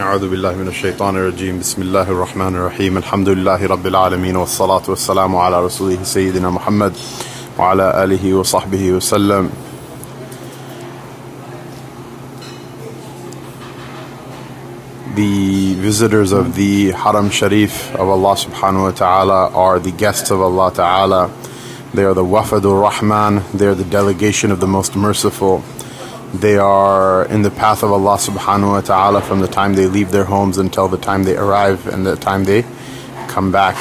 أعوذ بالله من الشيطان الرجيم بسم الله الرحمن الرحيم الحمد لله رب العالمين والصلاة والسلام على رسوله سيدنا محمد وعلى آله وصحبه وسلم The visitors of the Haram Sharif of Allah subhanahu wa ta'ala are the guests of Allah ta'ala. They are the Wafadur Rahman, they are the delegation of the Most Merciful. They are in the path of Allah subhanahu wa ta'ala from the time they leave their homes until the time they arrive and the time they come back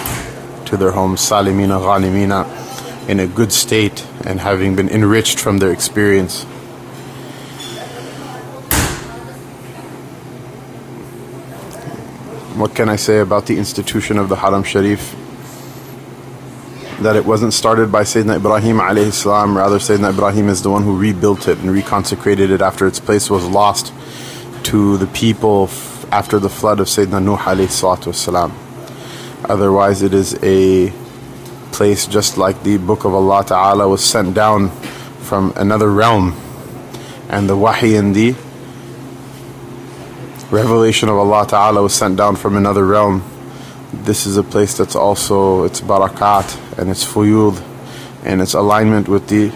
to their homes, salimina ghanimina, in a good state and having been enriched from their experience. What can I say about the institution of the Haram Sharif? That it wasn't started by Sayyidina Ibrahim alayhi salam, rather Sayyidina Ibrahim is the one who rebuilt it and reconsecrated it after its place was lost to the people after the flood of Sayyidina Nuh alayhi salatu wasalam. Otherwise it is a place just like the book of Allah Ta'ala was sent down from another realm and the wahi the revelation of Allah Ta'ala was sent down from another realm. This is a place that's also its barakat and its fuyud and its alignment with the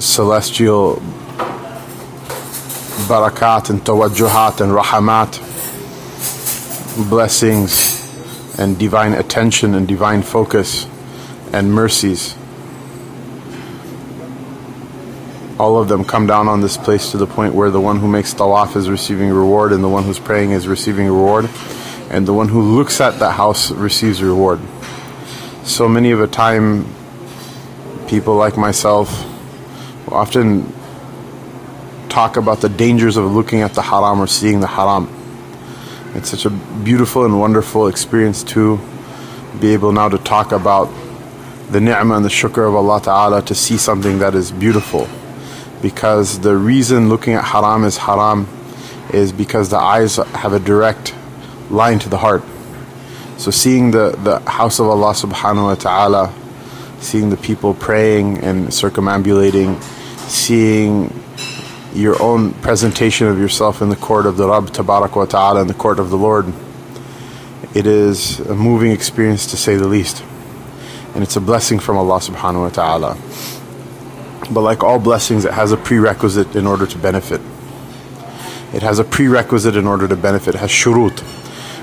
celestial barakat and tawajjuhat and rahamat, blessings and divine attention and divine focus and mercies. all of them come down on this place to the point where the one who makes tawaf is receiving reward and the one who's praying is receiving reward and the one who looks at that house receives reward. So many of the time people like myself often talk about the dangers of looking at the haram or seeing the haram. It's such a beautiful and wonderful experience to be able now to talk about the ni'mah and the shukr of Allah Ta'ala to see something that is beautiful. Because the reason looking at haram is haram is because the eyes have a direct line to the heart. So seeing the, the house of Allah subhanahu wa ta'ala, seeing the people praying and circumambulating, seeing your own presentation of yourself in the court of the Rabb tabarak wa ta'ala, in the court of the Lord, it is a moving experience to say the least. And it's a blessing from Allah subhanahu wa ta'ala. But like all blessings, it has a prerequisite in order to benefit. It has a prerequisite in order to benefit. It has shurut.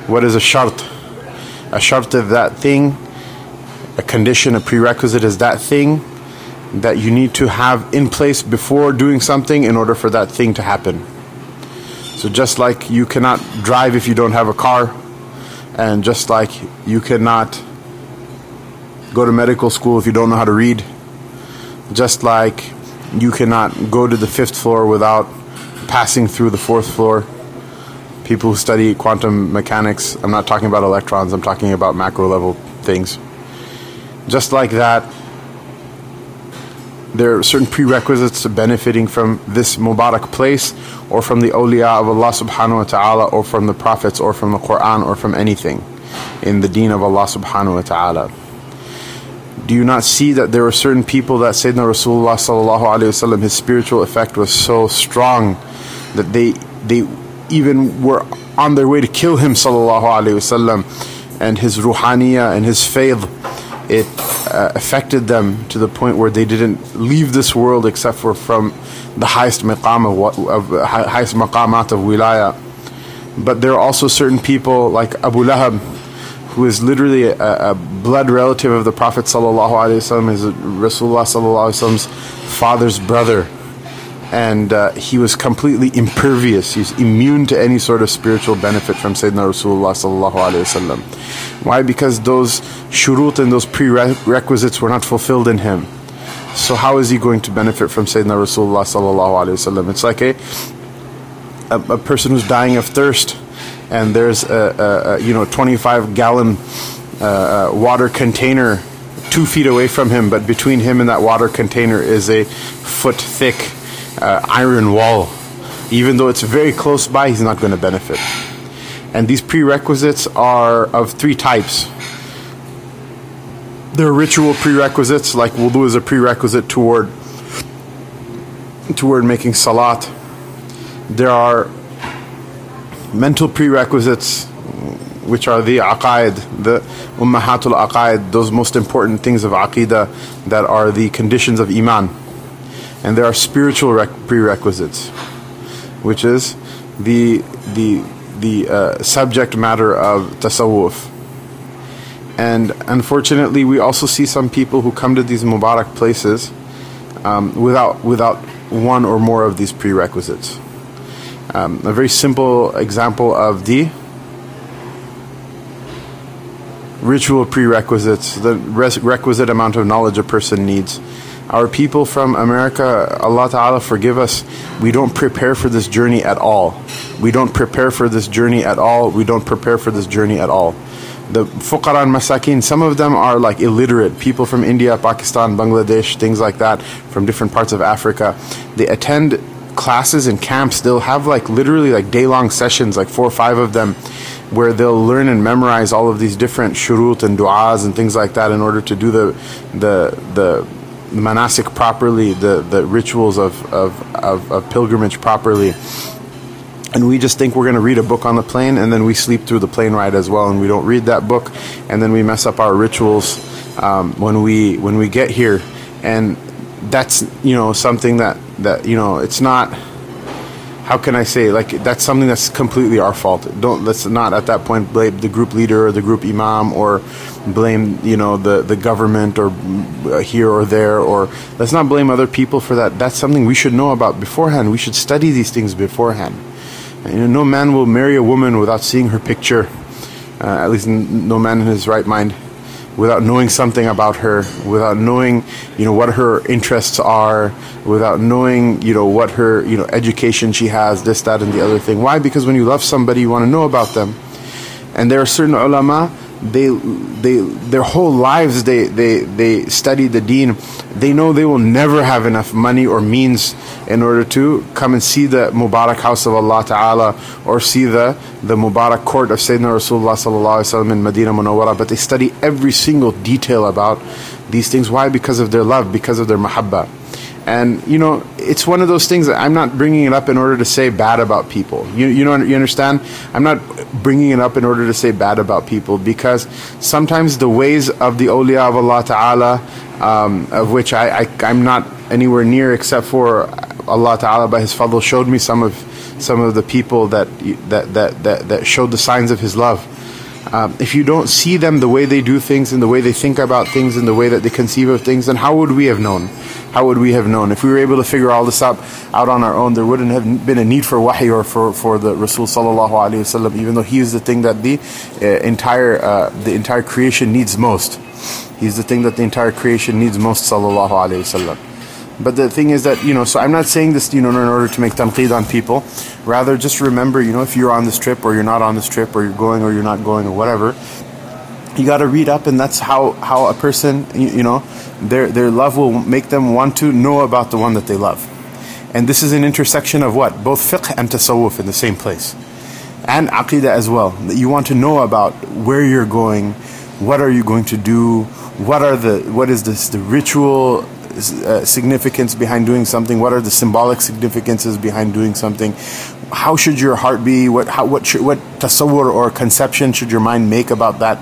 What is a shart? A shart of that thing, a condition, a prerequisite is that thing that you need to have in place before doing something in order for that thing to happen. So just like you cannot drive if you don't have a car, and just like you cannot go to medical school if you don't know how to read, just like you cannot go to the fifth floor without passing through the fourth floor. People who study quantum mechanics, I'm not talking about electrons, I'm talking about macro level things. Just like that, there are certain prerequisites to benefiting from this Mubarak place or from the awliya of Allah subhanahu wa ta'ala or from the prophets or from the Quran or from anything in the deen of Allah subhanahu wa ta'ala do you not see that there were certain people that Sayyidina Rasulullah sallallahu alaihi wasallam his spiritual effect was so strong that they they even were on their way to kill him sallallahu alaihi wasallam and his ruhaniya and his faith it uh, affected them to the point where they didn't leave this world except for from the highest maqam of, of uh, highest maqamat of wilaya. But there are also certain people like Abu Lahab who is literally a, a, blood relative of the Prophet sallallahu alaihi wasallam, is Rasulullah sallallahu alaihi wasallam's father's brother, and uh, he was completely impervious. He's immune to any sort of spiritual benefit from Sayyidina Rasulullah sallallahu alaihi wasallam. Why? Because those shurut and those prerequisites were not fulfilled in him. So how is he going to benefit from Sayyidina Rasulullah sallallahu alaihi wasallam? It's like a, a a person who's dying of thirst and there's a, a, a you know 25 gallon uh, water container two feet away from him, but between him and that water container is a foot thick uh, iron wall. Even though it's very close by, he's not going to benefit. And these prerequisites are of three types. There are ritual prerequisites, like wudu is a prerequisite toward toward making salat. There are mental prerequisites, which are the aqaid, the ummahatul aqaid, those most important things of aqidah that are the conditions of iman. And there are spiritual rec- prerequisites, which is the the the uh, subject matter of tasawwuf. And unfortunately, we also see some people who come to these Mubarak places um, without without one or more of these prerequisites. Um, a very simple example of the ritual prerequisites, the res- requisite amount of knowledge a person needs. Our people from America, Allah Ta'ala forgive us, we don't prepare for this journey at all. We don't prepare for this journey at all. We don't prepare for this journey at all. The fuqara and masakin, some of them are like illiterate. People from India, Pakistan, Bangladesh, things like that, from different parts of Africa. They attend classes and camps. They'll have like literally like day long sessions, like four or five of them, where they'll learn and memorize all of these different shurut and du'as and things like that in order to do the the the manasik properly, the, the rituals of, of, of, of pilgrimage properly. And we just think we're going to read a book on the plane, and then we sleep through the plane ride as well, and we don't read that book, and then we mess up our rituals um, when we when we get here, and that's you know something that that you know it's not how can I say like that's something that's completely our fault. Don't let's not at that point blame the group leader or the group imam or blame you know the the government or uh, here or there or let's not blame other people for that. That's something we should know about beforehand. We should study these things beforehand. You know, no man will marry a woman without seeing her picture. Uh, at least no man in his right mind without knowing something about her, without knowing, you know, what her interests are, without knowing, you know, what her, you know, education she has, this, that, and the other thing. Why? Because when you love somebody, you want to know about them. And there are certain ulama, they, they, their whole lives they, they, they study the deen. They know they will never have enough money or means in order to come and see the Mubarak house of Allah Ta'ala or see the, the Mubarak court of Sayyidina Rasulullah Sallallahu Alaihi Wasallam in Medina Munawwara. But they study every single detail about these things. Why? Because of their love, because of their mahabbah. And you know, it's one of those things that I'm not bringing it up in order to say bad about people. You you know you understand? I'm not bringing it up in order to say bad about people because sometimes the ways of the awliya of Allah Taala, um, of which I, I I'm not anywhere near except for Allah Taala by His fadl showed me some of some of the people that that that that, that showed the signs of His love. Um, if you don't see them the way they do things and the way they think about things and the way that they conceive of things, then how would we have known? How would we have known? If we were able to figure all this out, out on our own, there wouldn't have been a need for wahi or for, for the Rasul sallallahu alaihi wasallam, even though he is the thing that the uh, entire uh, the entire creation needs most. He's the thing that the entire creation needs most, sallallahu alaihi wasallam. But the thing is that, you know, so I'm not saying this, you know, in order to make tanqeed on people. Rather, just remember, you know, if you're on this trip or you're not on this trip or you're going or you're not going or whatever, you got to read up, and that's how, how a person, you, you know, their, their love will make them want to know about the one that they love. And this is an intersection of what? Both fiqh and tasawwuf in the same place. And aqidah as well. That you want to know about where you're going, what are you going to do, what are the what is this the ritual uh, significance behind doing something? What are the symbolic significances behind doing something? How should your heart be? What how, what should, what tasawwur or conception should your mind make about that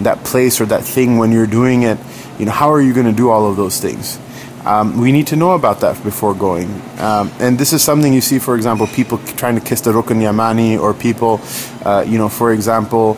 that place or that thing when you're doing it? You know, how are you going to do all of those things? Um, we need to know about that before going. Um, and this is something you see, for example, people trying to kiss the Rukn Yamani, or people, uh, you know, for example,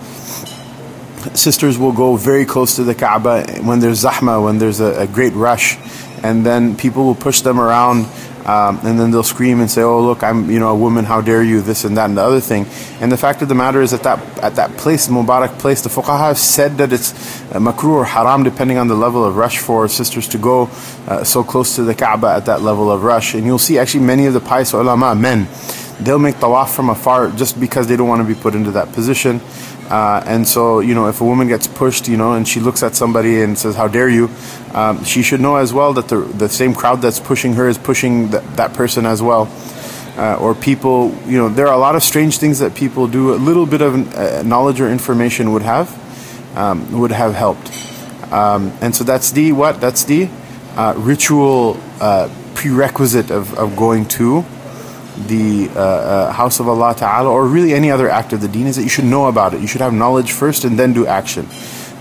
sisters will go very close to the Kaaba when there's zahma, when there's a, a great rush, and then people will push them around. Um, and then they'll scream and say, "Oh, look, I'm you know a woman. How dare you? This and that and the other thing." And the fact of the matter is that that at that place, Mubarak place, the fuqaha have said that it's uh, makruh or haram, depending on the level of rush for sisters to go uh, so close to the Kaaba at that level of rush. And you'll see actually many of the pious ulama, men, they'll make tawaf from afar just because they don't want to be put into that position. Uh, and so, you know, if a woman gets pushed, you know, and she looks at somebody and says, "How dare you?" Um, she should know as well that the the same crowd that's pushing her is pushing th- that person as well. Uh, or people, you know, there are a lot of strange things that people do. A little bit of uh, knowledge or information would have um, would have helped. Um, and so that's the what? That's the uh, ritual uh, prerequisite of, of going to the uh, uh, house of Allah Ta'ala or really any other act of the deen is that you should know about it. You should have knowledge first and then do action.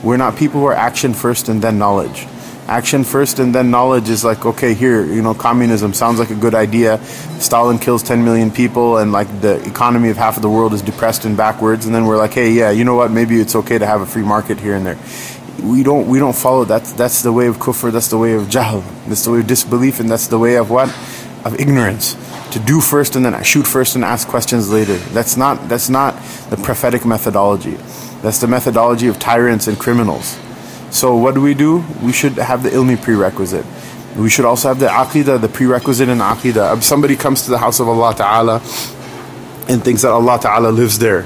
We're not people who are action first and then knowledge. Action first and then knowledge is like, okay, here, you know, communism sounds like a good idea. Stalin kills 10 million people and like the economy of half of the world is depressed and backwards. And then we're like, hey, yeah, you know what? Maybe it's okay to have a free market here and there we don't we don't follow that that's the way of kufr that's the way of jahl that's the way of disbelief and that's the way of what of ignorance to do first and then shoot first and ask questions later. That's not that's not the prophetic methodology. That's the methodology of tyrants and criminals. So what do we do? We should have the ilmi prerequisite. We should also have the aqidah, the prerequisite in aqidah. If somebody comes to the house of Allah Ta'ala and thinks that Allah Ta'ala lives there,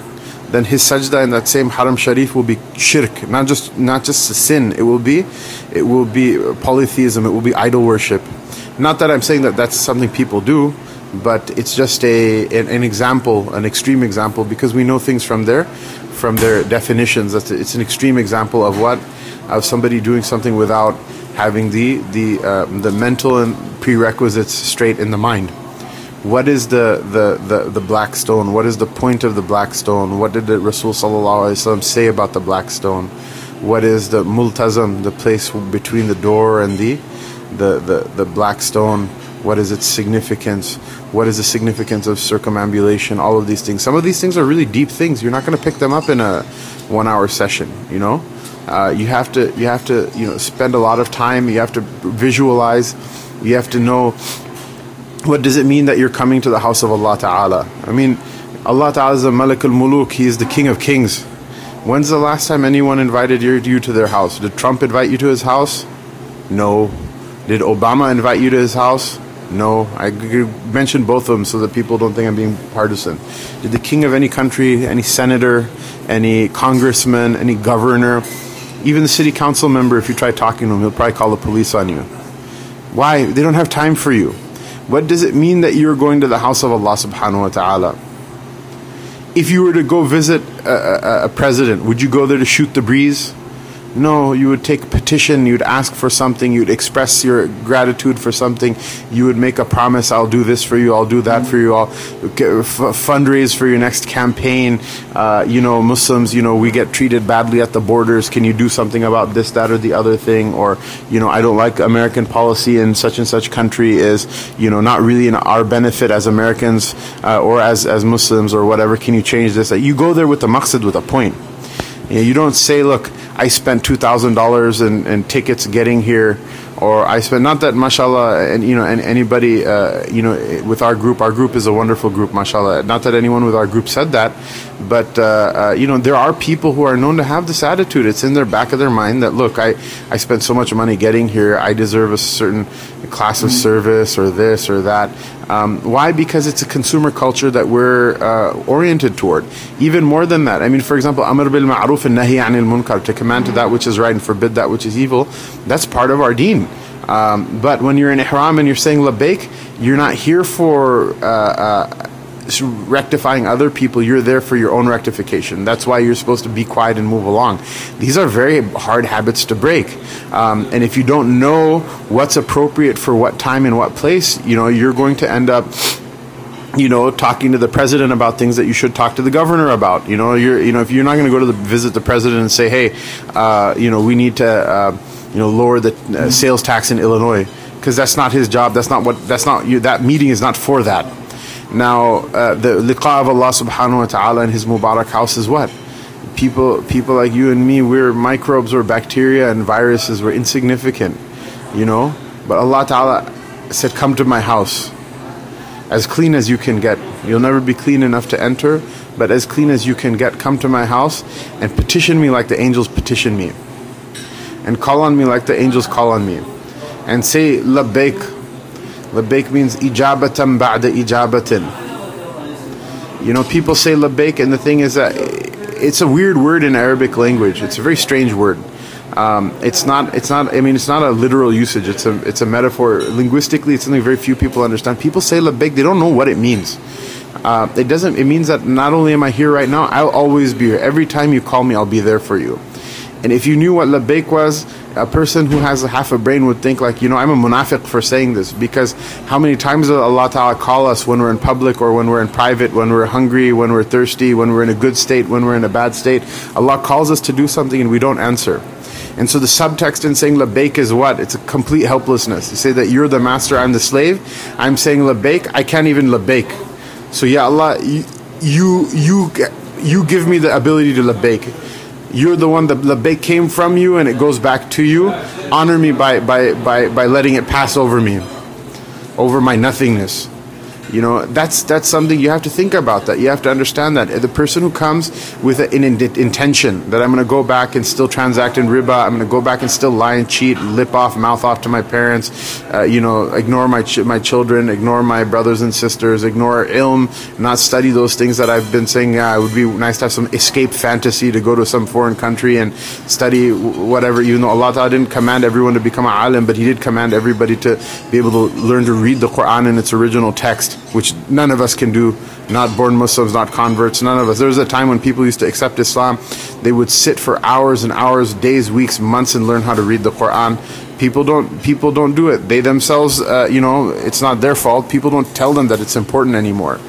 then his sajda in that same haram sharif will be shirk, not just not just sin. It will be, it will be polytheism. It will be idol worship. Not that I'm saying that that's something people do, but it's just a an, an, example, an extreme example, because we know things from there, from their definitions. That's it's an extreme example of what of somebody doing something without having the the uh, the mental and prerequisites straight in the mind. What is the, the, the, the black stone? What is the point of the black stone? What did the Rasul say about the black stone? What is the multazam, the place between the door and the the, the, the black stone? What is its significance? What is the significance of circumambulation? All of these things. Some of these things are really deep things. You're not going to pick them up in a one-hour session. You know, uh, you have to you have to you know spend a lot of time. You have to visualize. You have to know what does it mean that you're coming to the house of Allah Ta'ala. I mean, Allah Ta'ala is the Malik al-Muluk. He is the King of Kings. When's the last time anyone invited you to their house? Did Trump invite you to his house? No. Did Obama invite you to his house? No, I mentioned both of them so that people don't think I'm being partisan. Did the king of any country, any senator, any congressman, any governor, even the city council member, if you try talking to him, he'll probably call the police on you. Why? They don't have time for you. What does it mean that you're going to the house of Allah subhanahu wa ta'ala? If you were to go visit a, a, a president, would you go there to shoot the breeze? No, you would take a petition, you'd ask for something, you'd express your gratitude for something, you would make a promise, I'll do this for you, I'll do that for you, I'll fundraise for your next campaign. Uh, you know, Muslims, you know, we get treated badly at the borders. Can you do something about this, that, or the other thing? Or, you know, I don't like American policy in such and such country is, you know, not really in our benefit as Americans uh, or as, as Muslims or whatever. Can you change this? You go there with a maqsad, with a point. You, know, you don't say, look, I spent two thousand dollars in tickets getting here, or I spent not that mashallah, and you know, and anybody, uh, you know, with our group, our group is a wonderful group, mashallah. Not that anyone with our group said that, but uh, uh, you know, there are people who are known to have this attitude. It's in their back of their mind that look, I I spent so much money getting here, I deserve a certain class of service or this or that. Um, why? Because it's a consumer culture that we're uh, oriented toward. Even more than that, I mean, for example, amr bil ma'ruf and nahi anil munkar, to command to that which is right and forbid that which is evil, that's part of our deen. Um, but when you're in ihram and you're saying labbaik, you're not here for uh, uh, rectifying other people, you're there for your own rectification. That's why you're supposed to be quiet and move along. These are very hard habits to break. Um, and if you don't know what's appropriate for what time and what place, you know, you're going to end up you know, talking to the president about things that you should talk to the governor about. You know, you're, you know, if you're not going to go to the, visit the president and say, hey, uh, you know, we need to, uh, you know, lower the uh, sales tax in Illinois, because that's not his job. That's not what. That's not you. That meeting is not for that. Now, uh, the liqa of Allah subhanahu wa ta'ala in His Mubarak house is what? People, people like you and me, we're microbes or bacteria and viruses, we're insignificant, you know? But Allah ta'ala said, Come to my house. As clean as you can get. You'll never be clean enough to enter, but as clean as you can get, come to my house and petition me like the angels petition me. And call on me like the angels call on me. And say, Labbaik, Labbaik means ijabatan ba'da ijabatin. You know, people say labbaik, and the thing is that it's a weird word in Arabic language. It's a very strange word. Um, it's not. It's not. I mean, it's not a literal usage. It's a. It's a metaphor. Linguistically, it's something very few people understand. People say labbaik. They don't know what it means. Uh, it doesn't. It means that not only am I here right now, I'll always be here. Every time you call me, I'll be there for you. And if you knew what labbaik was, a person who has a half a brain would think like, you know, I'm a munafiq for saying this because how many times does Allah Ta'ala call us when we're in public or when we're in private, when we're hungry, when we're thirsty, when we're in a good state, when we're in a bad state? Allah calls us to do something and we don't answer. And so the subtext in saying labbaik is what? It's a complete helplessness. You say that you're the master, I'm the slave. I'm saying labbaik, I can't even labbaik. So yeah, Allah, you, you, you, you give me the ability to labbaik you're the one that labbaik came from you and it goes back to you. Honor me by, by, by, by letting it pass over me, over my nothingness. You know, that's that's something you have to think about. That you have to understand that the person who comes with an intention that I'm going to go back and still transact in riba, I'm going to go back and still lie and cheat, lip off, mouth off to my parents, uh, you know, ignore my ch- my children, ignore my brothers and sisters, ignore ilm, not study those things that I've been saying. Yeah, it would be nice to have some escape fantasy to go to some foreign country and study whatever. Even though Allah Ta'ala didn't command everyone to become a alim, but He did command everybody to be able to learn to read the Quran in its original text which none of us can do, not born Muslims, not converts, none of us. There was a time when people used to accept Islam, they would sit for hours and hours, days, weeks, months, and learn how to read the Quran. People don't. People don't do it. They themselves, uh, you know, it's not their fault. People don't tell them that it's important anymore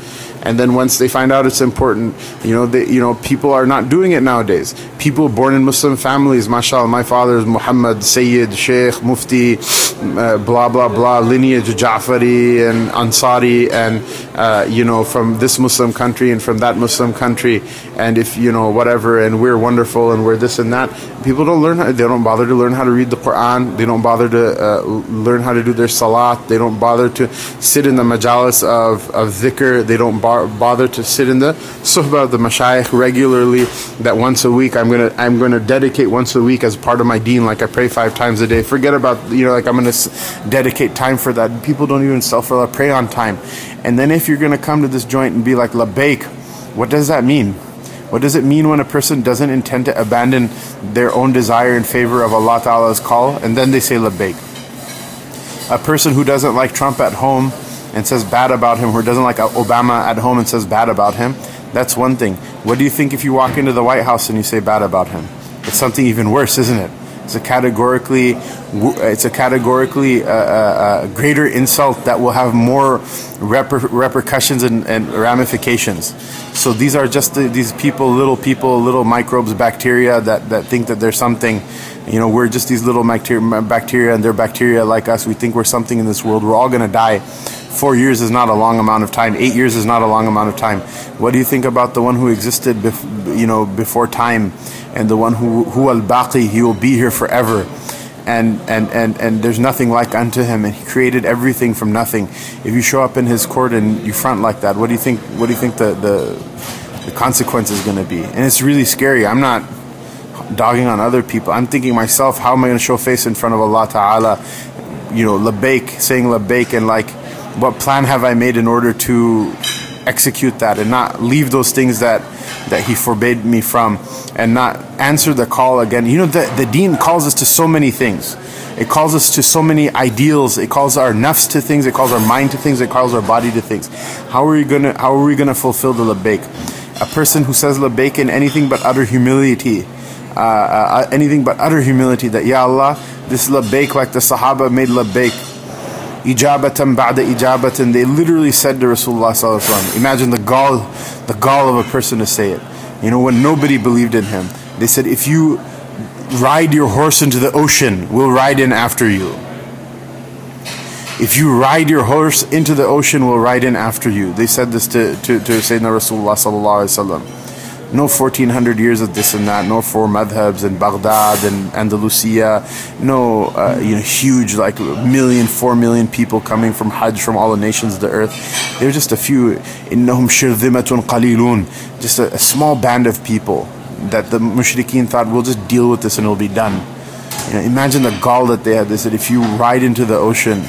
and then once they find out it's important, you know, they, you know, people are not doing it nowadays. People born in Muslim families, mashallah, my father is Muhammad, Sayyid, Sheikh, Mufti, uh, blah blah blah, lineage Ja'fari and Ansari, and uh, you know, from this Muslim country and from that Muslim country, and if you know whatever, and we're wonderful and we're this and that. People don't learn. How, they don't bother to learn how to read the Quran. They don't bother to uh, learn how to do their salat. They don't bother to sit in the majalis of of dhikr. They don't bar- bother to sit in the suhbah of the mashayikh regularly. That once a week, I'm gonna I'm gonna dedicate once a week as part of my deen. Like I pray five times a day. Forget about you know like I'm gonna dedicate time for that. People don't even self pray on time. And then if you're gonna come to this joint and be like labbaik, what does that mean? What does it mean when a person doesn't intend to abandon their own desire in favor of Allah Ta'ala's call and then they say labbaik? A person who doesn't like Trump at home and says bad about him, or doesn't like Obama at home and says bad about him, that's one thing. What do you think if you walk into the White House and you say bad about him? It's something even worse, isn't it? It's a categorically, it's a categorically uh, uh, uh, greater insult that will have more reper- repercussions and, and, ramifications. So these are just the, these people, little people, little microbes, bacteria that, that think that there's something. You know, we're just these little bacteria, bacteria, and they're bacteria like us. We think we're something in this world. We're all going to die four years is not a long amount of time. Eight years is not a long amount of time. What do you think about the one who existed, bef- you know, before time, and the one who who al baqi, he will be here forever, and and and and there's nothing like unto him, and he created everything from nothing. If you show up in his court and you front like that, what do you think? What do you think the the, the consequence is going to be? And it's really scary. I'm not dogging on other people. I'm thinking myself, how am I going to show face in front of Allah Ta'ala? You know, labbaik, saying labbaik and like what plan have I made in order to execute that and not leave those things that that he forbade me from and not answer the call again. You know, the, the deen calls us to so many things. It calls us to so many ideals. It calls our nafs to things. It calls our mind to things. It calls our body to things. How are we gonna How are we gonna fulfill the labbaik? A person who says labbaik in anything but utter humility, uh, uh, anything but utter humility. That Ya Allah, this labbaik like the Sahaba made labbaik ijabatan ba'da ijabatin. They literally said to Rasulullah sallallahu Imagine the gall, the gall of a person to say it. You know, when nobody believed in him, they said, if you ride your horse into the ocean, we'll ride in after you. If you ride your horse into the ocean, we'll ride in after you. They said this to, to, to Sayyidina Rasulullah sallallahu alaihi wasallam no 1400 years of this and that, no four madhabs in Baghdad and Andalusia, no uh, you know huge like million, four million people coming from Hajj from all the nations of the earth. They're just a few. Innahum shirzimatun qalilun, just a, a small band of people that the mushrikeen thought we'll just deal with this and it'll be done. You know, imagine the gall that they had. They said if you ride into the ocean,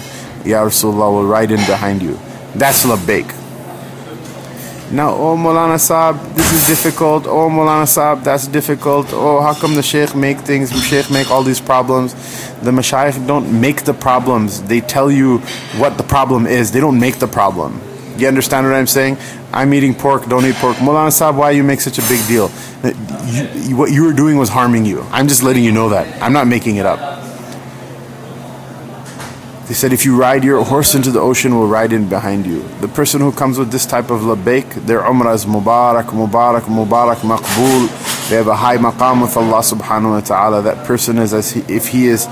Ya Rasulullah will ride in behind you. That's labbaik. Now, oh Molana Saab, this is difficult. Oh Molana Saab, that's difficult. Oh, how come the Sheikh make things, the Sheikh make all these problems? The Mashayikh don't make the problems. They tell you what the problem is. They don't make the problem. You understand what I'm saying? I'm eating pork, don't eat pork. Mulana Sahib, why you make such a big deal? You, what you were doing was harming you. I'm just letting you know that. I'm not making it up. They said, if you ride your horse into the ocean, we'll ride in behind you. The person who comes with this type of labbaik, their umrah is mubarak, mubarak, mubarak, maqbool. They have a high maqam with Allah subhanahu wa ta'ala. That person is as he, if he is,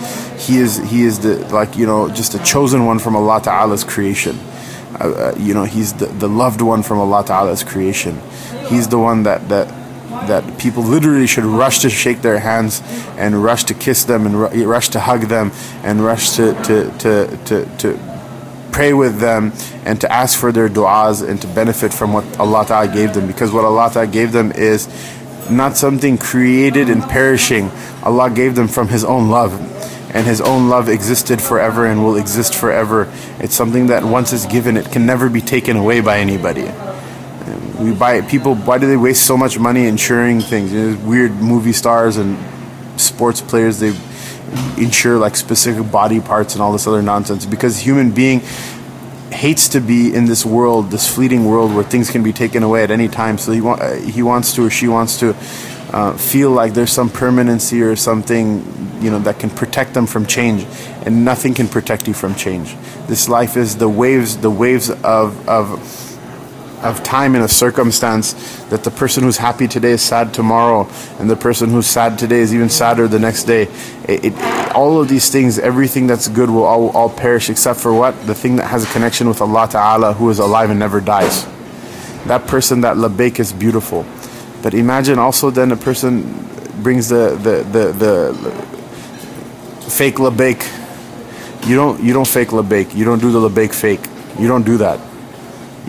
he is, he is the, like, you know, just a chosen one from Allah ta'ala's creation. Uh, uh, you know, he's the, the loved one from Allah ta'ala's creation. He's the one that, that that people literally should rush to shake their hands and rush to kiss them and rush to hug them and rush to, to, to, to, to pray with them and to ask for their du'as and to benefit from what Allah Ta'ala gave them because what Allah Ta'ala gave them is not something created and perishing. Allah gave them from His own love and His own love existed forever and will exist forever. It's something that once it's given, it can never be taken away by anybody we buy people. Why do they waste so much money insuring things? You know, weird movie stars and sports players they insure like specific body parts and all this other nonsense because human being hates to be in this world, this fleeting world where things can be taken away at any time. So he wa- he wants to or she wants to uh, feel like there's some permanency or something you know that can protect them from change, and nothing can protect you from change. This life is the waves, the waves of of of time in a circumstance that the person who's happy today is sad tomorrow, and the person who's sad today is even sadder the next day. It, it, all of these things, everything that's good will all, all perish except for what? The thing that has a connection with Allah Ta'ala who is alive and never dies. That person, that labbaik is beautiful. But imagine also then a person brings the, the, the, the fake labbaik. You don't, you don't fake labbaik. You don't do the labbaik fake. You don't do that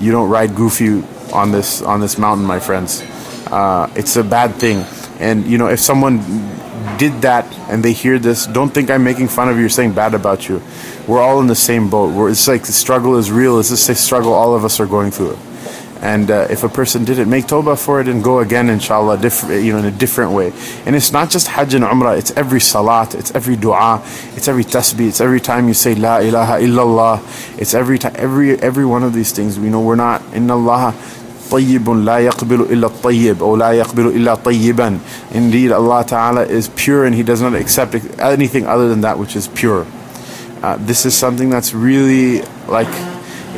you don't ride goofy on this on this mountain, my friends. Uh, it's a bad thing. And you know, if someone did that and they hear this, don't think I'm making fun of you or saying bad about you. We're all in the same boat. We're, it's like the struggle is real. It's the struggle all of us are going through. It. And uh, if a person did it, make tawbah for it and go again, inshallah, different, you know, in a different way. And it's not just Hajj and Umrah, it's every salat, it's every dua, it's every tasbih, it's every time you say La ilaha illallah, it's every time, every, every one of these things. We know we're not, Inna Allah طيب لا يقبل إلا الطيب أو لا يقبل إلا طيبا Indeed, Allah Ta'ala is pure and He does not accept anything other than that which is pure. Uh, this is something that's really like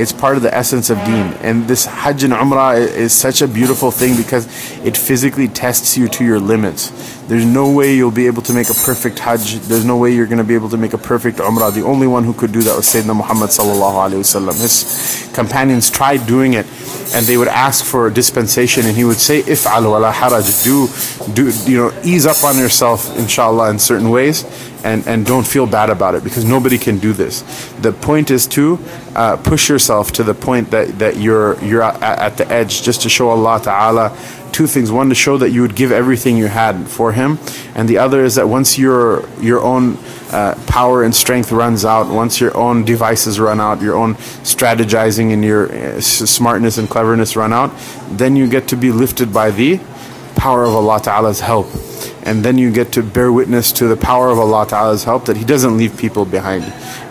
it's part of the essence of deen. And this Hajj and Umrah is such a beautiful thing because it physically tests you to your limits. There's no way you'll be able to make a perfect Hajj. There's no way you're going to be able to make a perfect Umrah. The only one who could do that was Sayyidina Muhammad sallallahu alaihi wasallam. His companions tried doing it, and they would ask for a dispensation, and he would say, "If'al wala haraj." Do, do you know? Ease up on yourself, inshallah, in certain ways and, and don't feel bad about it because nobody can do this. The point is to uh, push yourself to the point that, that you're you're at, at, the edge just to show Allah Ta'ala two things. One to show that you would give everything you had for Him, and the other is that once your your own uh, power and strength runs out, once your own devices run out, your own strategizing and your uh, smartness and cleverness run out, then you get to be lifted by the power of Allah Ta'ala's help and then you get to bear witness to the power of Allah Ta'ala's help that He doesn't leave people behind.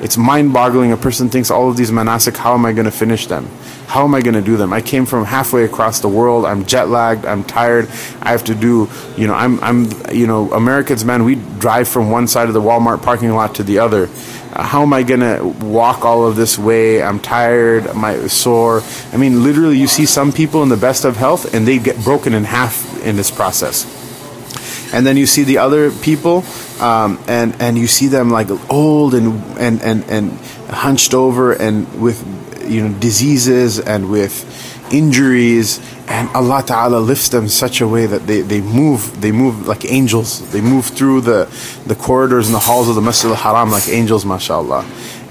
It's mind boggling. A person thinks all of these manasik, how am I going to finish them? How am I going to do them? I came from halfway across the world. I'm jet lagged. I'm tired. I have to do, you know, I'm, I'm, you know, Americans, man, we drive from one side of the Walmart parking lot to the other. Uh, how am I going to walk all of this way? I'm tired. I'm sore. I mean, literally, you see some people in the best of health and they get broken in half in this process and then you see the other people, um, and and you see them like old and and and and hunched over and with you know diseases and with injuries. And Allah Ta'ala lifts them such a way that they, they move they move like angels. They move through the the corridors and the halls of the Masjid al-Haram like angels mashallah.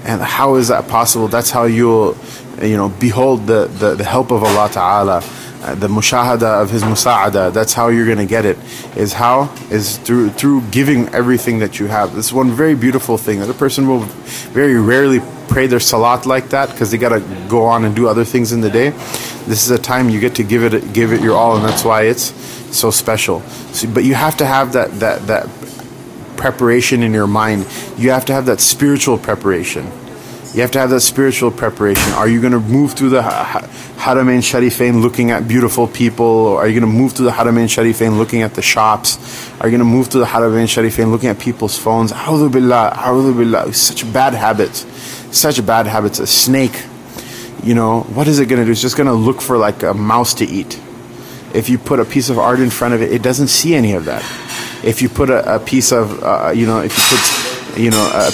And how is that possible? That's how you'll you know behold the, the, the help of Allah Ta'ala uh, the mushahada of his musa'ada that's how you're going to get it is how is through through giving everything that you have. This is one very beautiful thing that a person will very rarely pray their salat like that because they got to go on and do other things in the day. This is a time you get to give it give it your all and that's why it's so special. So, but you have to have that that that preparation in your mind. You have to have that spiritual preparation You have to have that spiritual preparation. Are you going to move through the Haramain Sharifain looking at beautiful people? Or are you going to move through the Haramain Sharifain looking at the shops? Are you going to move through the Haramain Sharifain looking at people's phones? A'udhu billah. Such bad habits. Such bad habits. A snake, you know, what is it going to do? It's just going to look for like a mouse to eat. If you put a piece of art in front of it, it doesn't see any of that. If you put a, a piece of, uh, you know, if you put you know, a,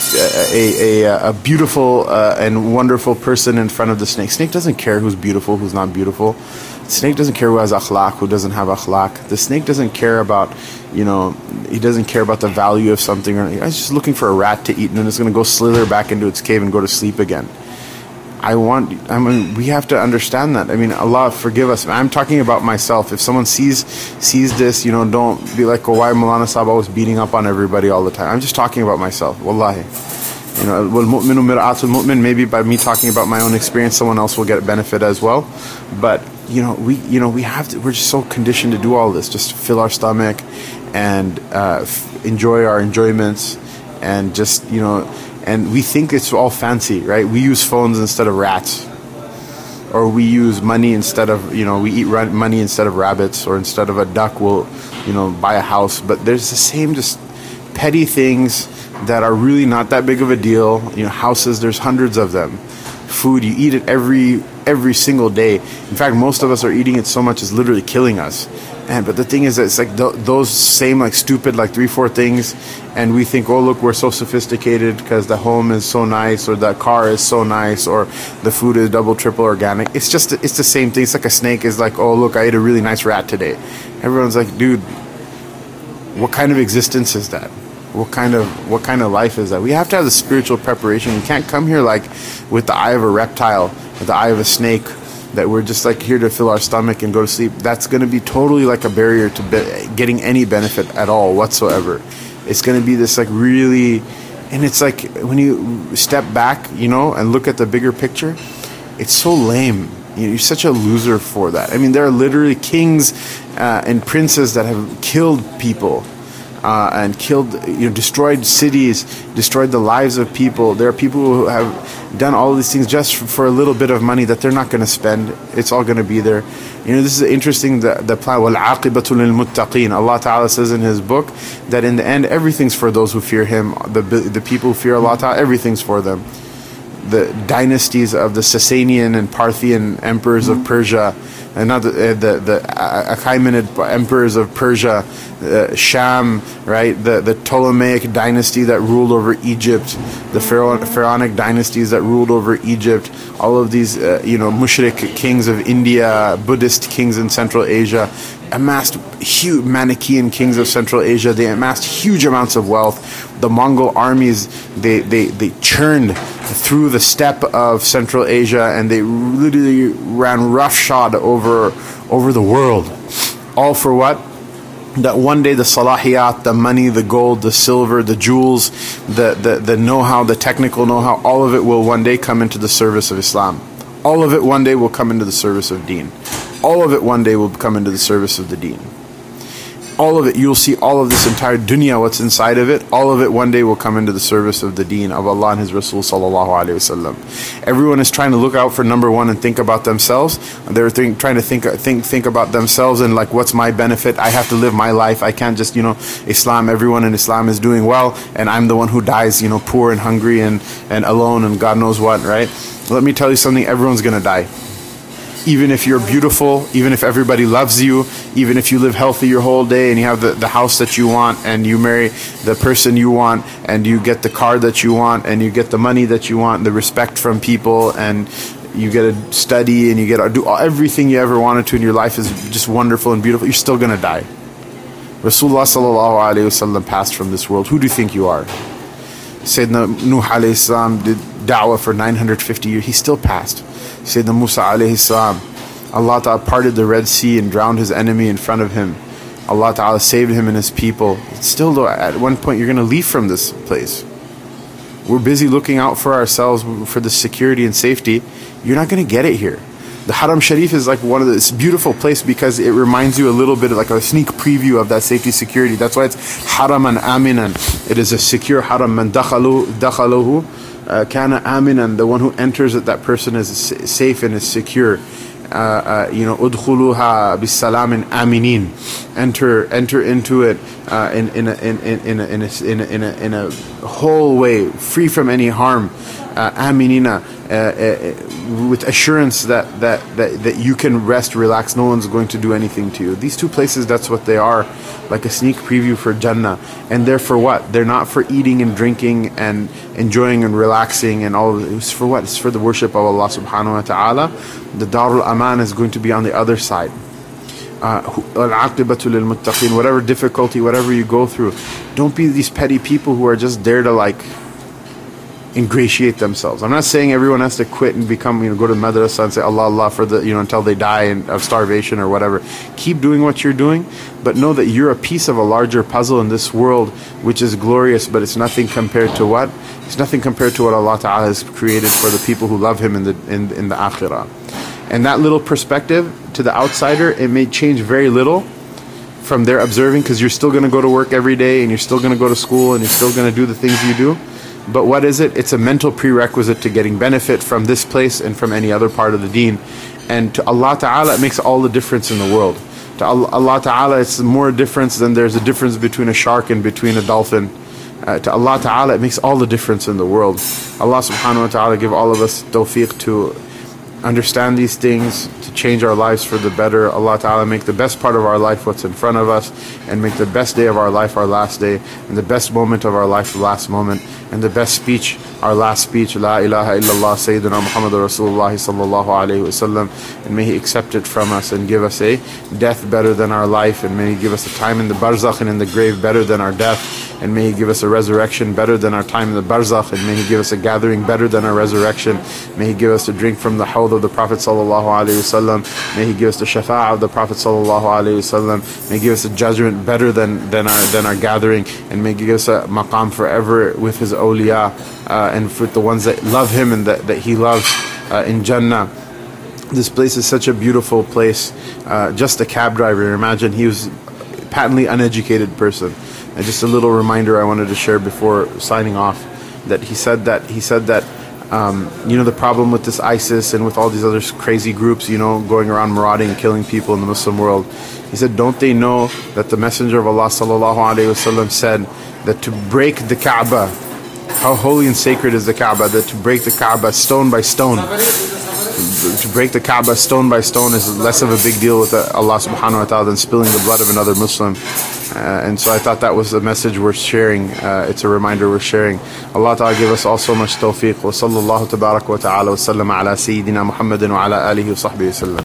a, a, a beautiful uh, and wonderful person in front of the snake. Snake doesn't care who's beautiful, who's not beautiful. snake doesn't care who has akhlaq, who doesn't have akhlaq. The snake doesn't care about, you know, he doesn't care about the value of something. Or, he's just looking for a rat to eat, and then it's going to go slither back into its cave and go to sleep again. I want, I mean, we have to understand that. I mean, Allah forgive us. I'm talking about myself. If someone sees sees this, you know, don't be like, oh, why Mulana Sahib always beating up on everybody all the time. I'm just talking about myself. Wallahi. You know, mu'minu mir'atul mu'min, maybe by me talking about my own experience, someone else will get a benefit as well. But, you know, we, you know, we have to, we're just so conditioned to do all this, just fill our stomach and uh, f- enjoy our enjoyments and just, you know, and we think it's all fancy, right? We use phones instead of rats, or we use money instead of you know we eat money instead of rabbits, or instead of a duck we'll you know buy a house. But there's the same just petty things that are really not that big of a deal. You know, houses there's hundreds of them. Food you eat it every every single day. In fact, most of us are eating it so much it's literally killing us. And but the thing is, it's like th- those same like stupid like three four things, and we think, oh look, we're so sophisticated because the home is so nice, or the car is so nice, or the food is double triple organic. It's just it's the same thing. It's like a snake is like, oh look, I ate a really nice rat today. Everyone's like, dude, what kind of existence is that? What kind of what kind of life is that? We have to have the spiritual preparation. We can't come here like with the eye of a reptile, with the eye of a snake that we're just like here to fill our stomach and go to sleep, that's going to be totally like a barrier to be- getting any benefit at all whatsoever. It's going to be this like really, and it's like when you step back, you know, and look at the bigger picture, it's so lame. You are such a loser for that. I mean, there are literally kings uh, and princes that have killed people uh, and killed, you know, destroyed cities, destroyed the lives of people. There are people who have done all these things just for a little bit of money that they're not going to spend. It's all going to be there. You know, this is interesting. The, the plan. muttaqin. Allah Taala says in His book that in the end, everything's for those who fear Him. The the people who fear Allah Taala, everything's for them. The dynasties of the Sasanian and Parthian emperors of Persia and not the uh, the, the Achaemenid emperors of Persia, uh, Sham, right? The the Ptolemaic dynasty that ruled over Egypt, the pharaonic dynasties that ruled over Egypt. All of these, uh, you know, mushrik kings of India, Buddhist kings in Central Asia, amassed huge Manichaean kings of Central Asia. They amassed huge amounts of wealth. The Mongol armies they they they churned through the steppe of Central Asia and they literally ran roughshod over over the world. All for what? That one day the salahiyat, the money, the gold, the silver, the jewels, the, the, the know how, the technical know how, all of it will one day come into the service of Islam. All of it one day will come into the service of deen. All of it one day will come into the service of the deen all of it, you'll see all of this entire dunya, what's inside of it, all of it one day will come into the service of the deen of Allah and His Rasul sallallahu alayhi wasallam. Everyone is trying to look out for number one and think about themselves. They're think, trying to think, think, think about themselves and like, what's my benefit? I have to live my life. I can't just, you know, Islam, everyone in Islam is doing well and I'm the one who dies, you know, poor and hungry and, and alone and God knows what, right? Let me tell you something, everyone's gonna die even if you're beautiful, even if everybody loves you, even if you live healthy your whole day and you have the, the house that you want and you marry the person you want and you get the car that you want and you get the money that you want, the respect from people and you get to study and you get to do everything you ever wanted to in your life is just wonderful and beautiful, you're still going to die. Rasulullah sallallahu alayhi wasallam passed from this world. Who do you think you are? Sayyidina Nuh alayhi salam did da'wah for 950 years. He still passed. Sayyidina Musa alayhi salam, Allah Ta'ala parted the Red Sea and drowned his enemy in front of him. Allah Ta'ala saved him and his people. It's Still, though, at one point you're going to leave from this place. We're busy looking out for ourselves for the security and safety. You're not going to get it here. The Haram Sharif is like one of a beautiful place because it reminds you a little bit of like a sneak preview of that safety security. That's why it's Haram and Aminan. It is a secure Haram. Man dakhaluhu uh, kana aminan, the one who enters it, that person is safe and is secure. Uh, uh, you know, udkhuluha bisalamin aminin. Enter, enter into it in a whole way, free from any harm. Uh, aminina, uh, uh, with assurance that, that that that you can rest, relax. No one's going to do anything to you. These two places, that's what they are, like a sneak preview for Jannah. And they're for what? They're not for eating and drinking and enjoying and relaxing and all. It's for what? It's for the worship of Allah Subhanahu wa Taala. The Darul Aman is going to be on the other side. Uh, whatever difficulty, whatever you go through, don't be these petty people who are just there to like ingratiate themselves. I'm not saying everyone has to quit and become, you know, go to madrasa and say Allah Allah for the, you know, until they die in, of starvation or whatever. Keep doing what you're doing, but know that you're a piece of a larger puzzle in this world, which is glorious, but it's nothing compared to what? It's nothing compared to what Allah Ta'ala has created for the people who love Him in the, in, in the akhirah. And that little perspective to the outsider, it may change very little from their observing because you're still going to go to work every day and you're still going to go to school and you're still going to do the things you do but what is it? It's a mental prerequisite to getting benefit from this place and from any other part of the deen. And to Allah Ta'ala, it makes all the difference in the world. To Allah Ta'ala, it's more difference than there's a difference between a shark and between a dolphin. Uh, to Allah Ta'ala, it makes all the difference in the world. Allah Subhanahu wa Ta'ala give all of us tawfiq to understand these things, to change our lives for the better. Allah Ta'ala make the best part of our life what's in front of us, and make the best day of our life our last day, and the best moment of our life the last moment, and the best speech our last speech, La ilaha illallah Sayyidina Muhammad Rasulullah sallallahu alayhi wasallam, and may He accept it from us and give us a death better than our life, and may He give us a time in the barzakh and in the grave better than our death, and may He give us a resurrection better than our time in the barzakh, and may He give us a gathering better than our resurrection, may He give us a drink from the hawd of the Prophet sallallahu alayhi wasallam, may He give us the shafa'ah of the Prophet sallallahu alayhi wasallam, may He give us a judgment better than, than, our, than our gathering, and may He give us a maqam forever with His awliya, uh, and for the ones that love Him and that, that He loves uh, in Jannah. This place is such a beautiful place. Uh, just a cab driver, imagine he was a patently uneducated person. And just a little reminder I wanted to share before signing off that he said that he said that um, you know the problem with this ISIS and with all these other crazy groups, you know, going around marauding and killing people in the Muslim world. He said, don't they know that the Messenger of Allah sallallahu alaihi wasallam said that to break the Kaaba how holy and sacred is the Kaaba that to break the Kaaba stone by stone. To break the Kaaba stone by stone is less of a big deal with Allah subhanahu wa ta'ala than spilling the blood of another Muslim. Uh, and so I thought that was a message worth sharing. Uh, it's a reminder worth sharing. Allah ta'ala give us all so much tawfiq. Wa sallallahu tabarak wa ta'ala wa sallam ala sayyidina Muhammadin wa ala alihi wa sahbihi wa sallam